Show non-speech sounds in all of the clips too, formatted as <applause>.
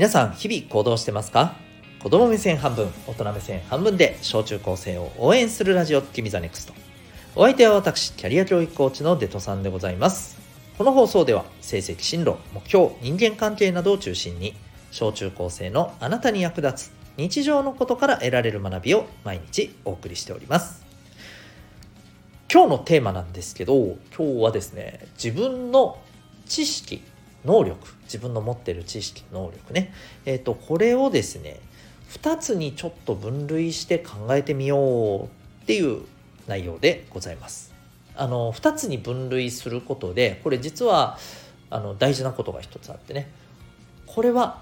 皆さん日々行動してますか？子供目線半分大人目線半分で小中高生を応援するラジオ君ザネクスト。お相手は私キャリア教育コーチのデトさんでございます。この放送では成績進路目標人間関係などを中心に小中高生のあなたに役立つ日常のことから得られる学びを毎日お送りしております。今日のテーマなんですけど今日はですね自分の知識能力自分の持ってる知識能力ね。え、ー、とこれをですね2つにちょっと分類して考えてみようっていう内容でございます。あの2つに分類することでこれ実はあの大事なことが一つあってね。これは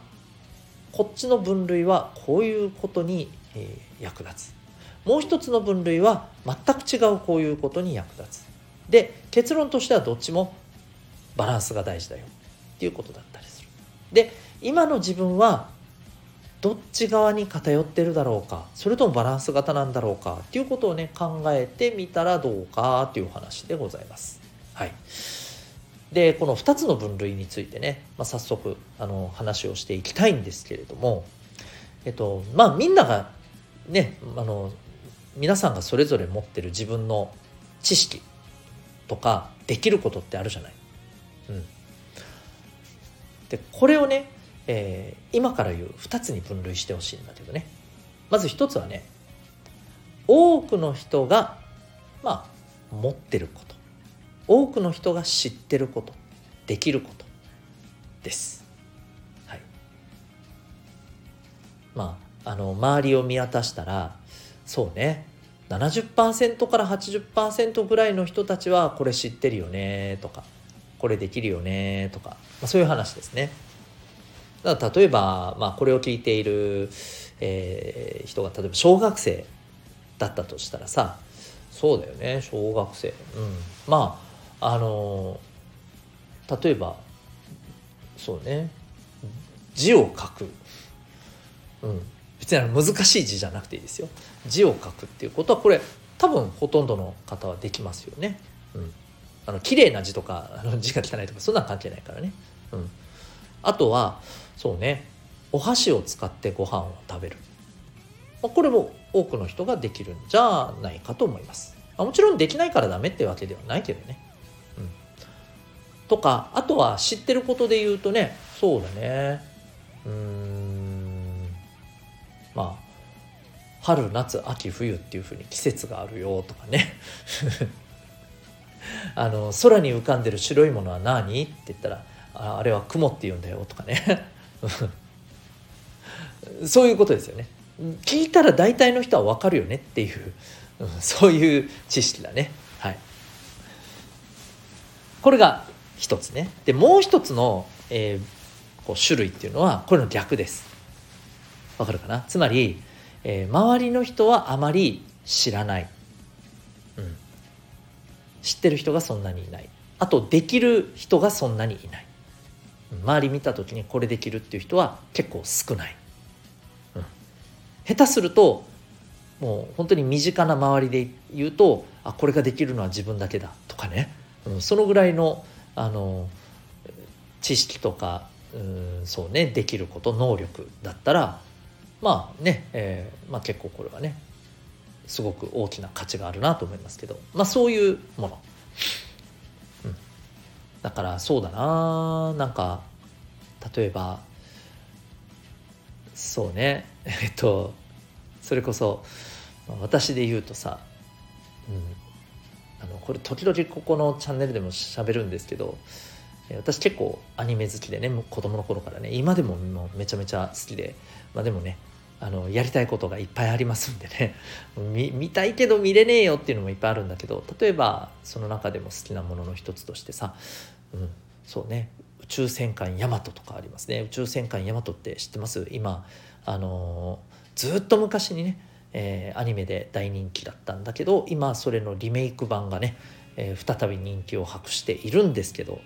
こっちの分類はこういうことに、えー、役立つ。もう一つの分類は全く違うこういうことに役立つ。で結論としてはどっちもバランスが大事だよ。っていうことだったりする。で今の自分はどっち側に偏ってるだろうかそれともバランス型なんだろうかっていうことをね考えてみたらどうかっていう話でございます。はい。でこの2つの分類についてね、まあ、早速あの話をしていきたいんですけれどもえっとまあみんながねあの皆さんがそれぞれ持ってる自分の知識とかできることってあるじゃない。でこれをね、えー、今から言う2つに分類してほしいんだけどね。まず1つはね多くの人がまあ持ってること。多くの人が知ってること。できること。です。はい、まああの周りを見渡したらそうね。70%から80%ぐらいの人たちはこれ知ってるよねとか。これできるよねとか、まあ、そういう話ですね。だから例えば、まあ、これを聞いている、えー、人が例えば小学生だったとしたらさそうだよね小学生。うん、まああの例えばそうね字を書く、うん、別に難しい字じゃなくていいですよ字を書くっていうことはこれ多分ほとんどの方はできますよね。うん、あの綺麗な字とかあの字が汚いとかそんな関係ないからね。うん、あとはそうね。お箸を使ってご飯を食べる、まあ、これも多くの人ができるんじゃないかと思います。まあ、もちろんできないからダメってわけではないけどね。うん。とかあとは知ってることで言うとねそうだね。うん。まあ春夏秋冬っていうふうに季節があるよとかね。<laughs> あの空に浮かんでる白いものは何？って言ったらああれは雲って言うんだよとかね。<laughs> そういうことですよね。聞いたら大体の人は分かるよねっていう、うん、そういう知識だね。はい。これが一つね。でもう一つの、えー、こう種類っていうのはこれの逆です。わかるかな？つまり、えー、周りの人はあまり知らない、知ってる人がそんなにいない。あとできる人がそんなにいない。周り見た時にこれできるっていう人は結構少ない、うん、下手するともう本当に身近な周りで言うとあこれができるのは自分だけだ。とかね、うん、そのぐらいのあの知識とかうんそうねできること能力だったらまあね、えーまあ、結構これはねすごく大きな価値があるなと思いますけど。まあそういうもの、うん、だからそうだな。なんか例えばそうね。<laughs> えっとそれこそ私で言うとさ、うん、あのこれ時々ここのチャンネルでも喋るんですけど私結構アニメ好きでね子供の頃からね今でももうめちゃめちゃ好きで。まあでもねあのやりたいことがいっぱいありますんでね。<laughs> 見たいけど見れねえよっていうのもいっぱいあるんだけど例えばその中でも好きなものの一つとしてさ、うん、そうね。宇宙戦艦ヤマトとかありますね。宇宙戦艦ヤマトって知ってます？今あのー、ずっと昔にねえー、アニメで大人気だったんだけど今それのリメイク版がね、えー、再び人気を博しているんですけど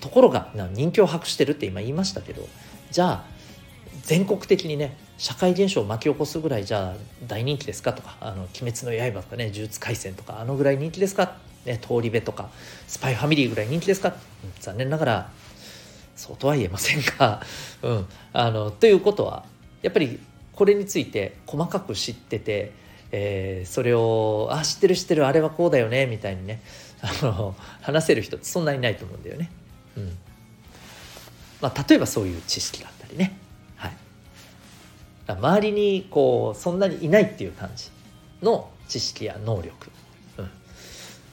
ところが人気を博してるって今言いましたけどじゃあ全国的にね社会現象を巻き起こすぐらいじゃあ大人気ですか？とか「あの鬼滅の刃」とかね「呪術廻戦」とかあのぐらい人気ですか、ね、通り部とか「スパイファミリー」ぐらい人気ですか？残念ながらそうとは言えませんが、<laughs> うん、あのということはやっぱりこれについて細かく知ってて、えー、それを「あ知ってる知ってるあれはこうだよね」みたいにね <laughs> あの話せる人ってそんなにないと思うんだよね。うん。まあ、例えばそういう知識があったりね、周りにこうそんなにいないっていう感じの知識や能力、うん、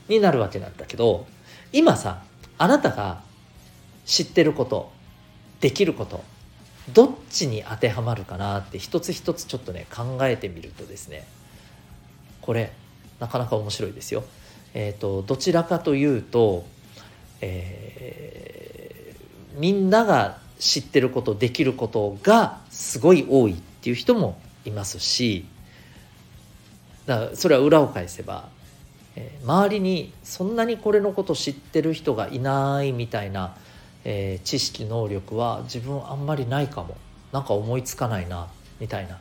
になるわけなんだけど今さあなたが知ってることできることどっちに当てはまるかなって一つ一つちょっとね考えてみるとですねこれなかなか面白いですよ。えーと、どちらかというと、えー、みんなが知ってることできることがすごい多いっていう人もいますしだそれは裏を返せば、えー、周りにそんなにこれのこと知ってる人がいないみたいなえー、知識能力は自分あんまりないかも。なんか思いつかないなみたいな、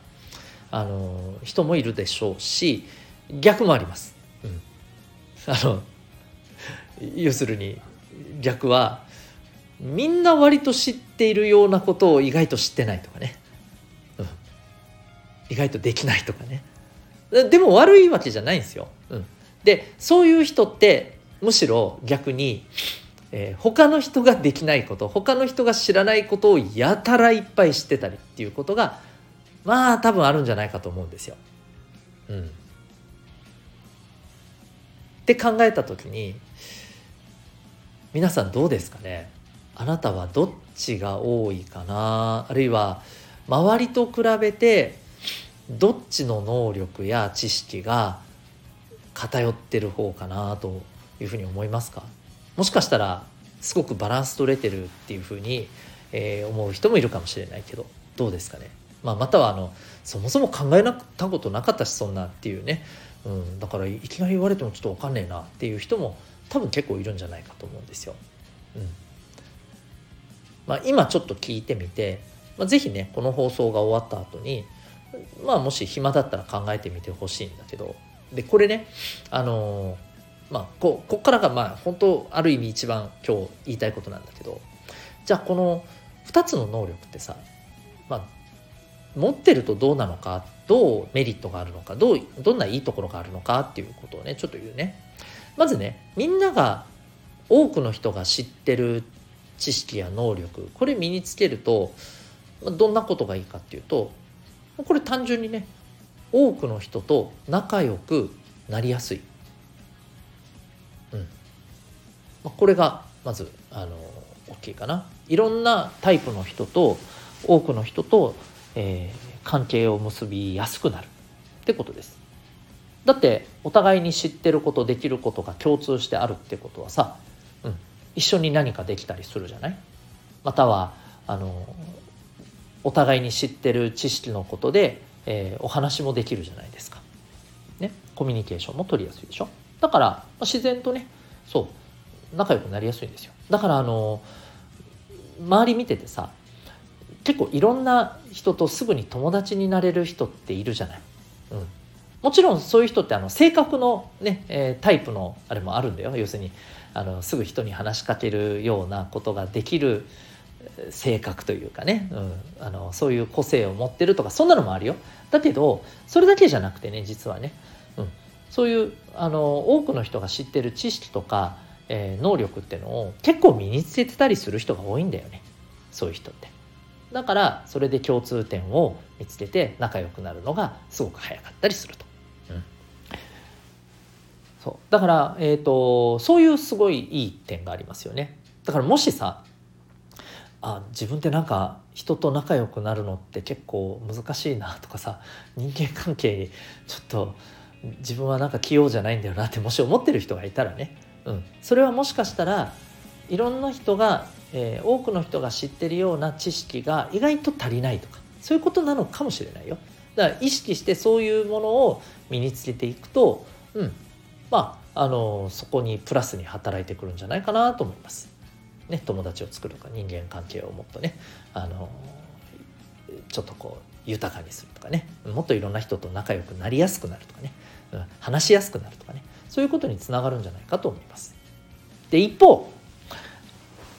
あのー、人もいるでしょうし逆もあります。うん、あの要するに逆はみんな割と知っているようなことを意外と知ってないとかね、意外とできないとかね。でも悪いわけじゃないんですよ。うん、でそういう人ってむしろ逆にえー、他の人ができないこと他の人が知らないことをやたらいっぱい知ってたりっていうことがまあ多分あるんじゃないかと思うんですよ。うん、って考えた時に皆さんどうですかね？あなたはどっちが多いかな？あるいは周りと比べてどっちの能力や知識が偏ってる方かなというふうに思いますか？もしかしたらすごくバランス取れてるっていうふうに、えー、思う人もいるかもしれないけどどうですかね、まあ、またはあのそもそも考えなたことなかったしそんなっていうね、うん、だからいきなり言われてもちょっと分かんねえなっていう人も多分結構いるんじゃないかと思うんですよ。うん。まあ、今ちょっと聞いてみて、まあ、是非ねこの放送が終わった後にまあもし暇だったら考えてみてほしいんだけど。でこれねあのまあここからがまあ本当ある意味一番今日言いたいことなんだけど。じゃあこの2つの能力ってさ、まあ、持ってるとどうなのかどうメリットがあるのかどうどんないいところがあるのかっていうことをねちょっと言うね。まずねみんなが多くの人が知ってる知識や能力これ身につけるとどんなことがいいかっていうとこれ単純にね多くの人と仲良くなりやすい。うん。まあ、これがまずあの大きいかな。いろんなタイプの人と多くの人と、えー、関係を結びやすくなる。ってことです。だってお互いに知ってることできることが共通してあるってことはさ、うん、一緒に何かできたりするじゃない？またはあのお互いに知ってる知識のことで、えー、お話もできるじゃないですか。ね、コミュニケーションも取りやすいでしょ。だから、まあ、自然とねそう仲良くなりやすいんですよ。だからあの周り見ててさ結構いろんな人とすぐに友達になれる人っているじゃない。うん、もちろんそういう人ってあの性格のね、えー、タイプのあれもあるんだよ。要するにあのすぐ人に話しかけるようなことができる性格というかね、うん、あのそういう個性を持ってるとかそんなのもあるよ。だけどそれだけじゃなくてね実はね、うん、そういうあの多くの人が知ってる知識とかえー、能力っていうのを結構身につけてたりする人が多いんだよね。そういう人って。だからそれで共通点を見つけて仲良くなるのがすごく早かったりすると、うん、そう。だから、えーと、そういうすごいいい点がありますよね。だからもしさあ自分ってなんか人と仲良くなるのって結構難しいなとかさ人間関係ちょっと自分はなんか器用じゃないんだよなってもし思ってる人がいたらねうん、それはもしかしたらいろんな人が、えー、多くの人が知ってるような知識が意外と足りないとかそういうことなのかもしれないよ。だから意識してそういうものを身につけていくと、うん、まああのそこにプラスに働いてくるんじゃないかなと思います。ね、友達を作るとか人間関係をもっとねあのちょっとこう豊かにするとかねもっといろんな人と仲良くなりやすくなるとかね、話しやすくなるとかねそういうことにつながるんじゃないかと思います。で一方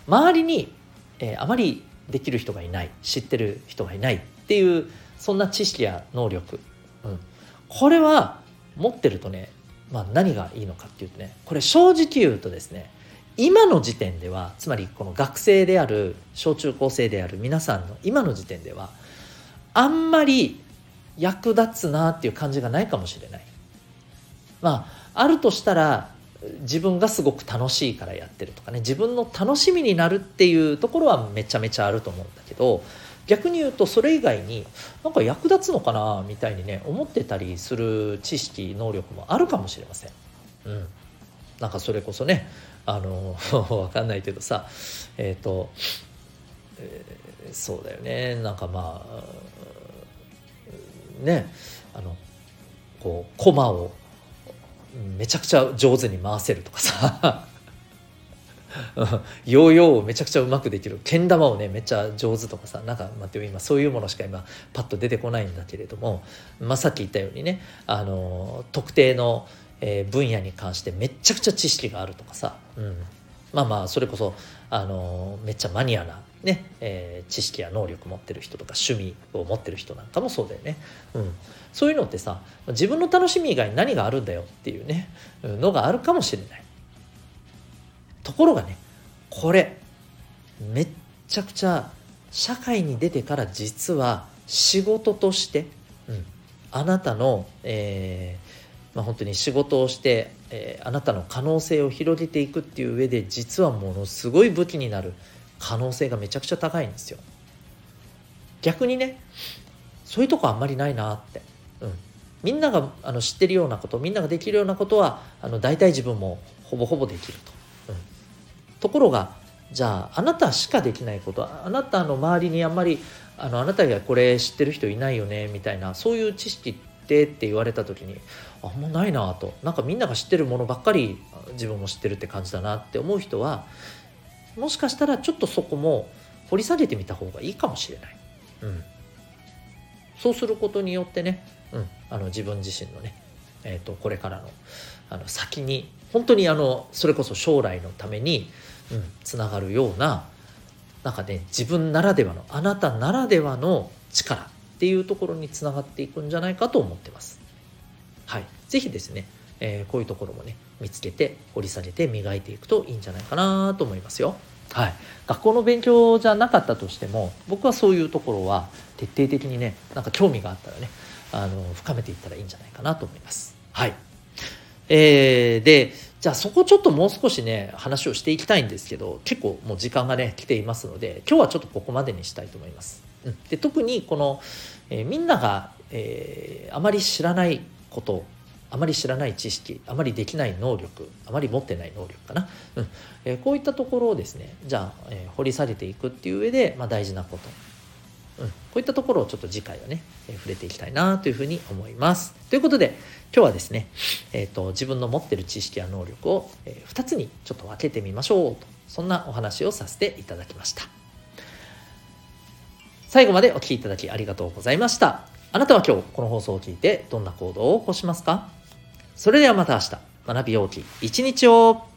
周りにえー、あまりできる人がいない知ってる人がいないっていうそんな知識や能力、うん、これは持ってるとね、まあ、何がいいのかっていうとねこれ正直言うとですね今の時点ではつまりこの学生である小中高生である皆さんの今の時点ではあんまり役立つなっていう感じがないかもしれない。まああるとしたら自分がすごく楽しいからやってるとかね自分の楽しみになるっていうところはめちゃめちゃあると思うんだけど逆に言うとそれ以外になんか役立つのかなみたいにね思ってたりする知識能力もあるかもしれません。うん、なんかそれこそねあの <laughs> わかんないけどさえっ、ー、と、えー、そうだよね。なんかまあねあのこう駒をめちゃくちゃ上手に回せるとかさ。<laughs> ヨーヨーをめちゃくちゃうまくできる。けん玉をねめっちゃ上手とかさ。なんか待って今そういうものしか今パッと出てこないんだけれども、まあ、さっき言ったようにねあの特定の、えー、分野に関してめっちゃくちゃ知識があるとかさ、うん、まあまあそれこそあのめっちゃマニアなね、えー、知識や能力持ってる人とか趣味を持ってる人なんかもそうだよね、うん、そういうのってさ自分の楽しみ以外に何があるんだよっていうねのがあるかもしれない。ところがねこれめっちゃくちゃ社会に出てから実は仕事として、うん、あなたの、えーまあ、本当に仕事をして、えー、あなたの可能性を広げていくっていう上で実はものすごい武器になる可能性がめちゃくちゃ高いんですよ。逆にねそういうとこあんまりないなって、うん、みんながあの知ってるようなことみんなができるようなことはあの大体自分もほぼほぼできると。うん、ところがじゃああなたしかできないことあなたの周りにあんまりあのあなたがこれ知ってる人いないよねみたいなそういう知識ってって言われた時にあんまないなと。なんかみんなが知ってるものばっかり自分も知ってるって感じだなって思う人はもしかしたらちょっとそこも掘り下げてみた方がいいかもしれない。うん、そうすることによってね、うん、あの自分自身のね、えーと、これからのあの先に本当にあのそれこそ将来のために、うん、つながるようななんかね自分ならではのあなたならではの力。っていうところにつながっていくんじゃないかと思ってます。はい、ぜひですね、えー、こういうところもね見つけて掘り下げて磨いていくといいんじゃないかなと思いますよ。はい、学校の勉強じゃなかったとしても僕はそういうところは徹底的にねなんか興味があったらねあの深めていったらいいんじゃないかなと思います。はい、えー、でじゃあそこちょっともう少しね話をしていきたいんですけど結構もう時間がね来ていますので今日はちょっとここまでにしたいと思います。うん、で特にこの、えー、みんなが、えー、あまり知らないことあまり知らない知識あまりできない能力あまり持ってない能力かな、うん。えー、こういったところをですねじゃあ、えー、掘り下げていくっていう上で、まあ、大事なこと、うん、こういったところをちょっと次回はね、えー、触れていきたいなというふうに思います。ということで今日はですね、えーと、自分の持ってる知識や能力を、えー、2つにちょっと分けてみましょうとそんなお話をさせていただきました。最後までお聴きいただきありがとうございました。あなたは今日この放送を聞いてどんな行動を起こしますか？それではまた明日、学び大きい一日を。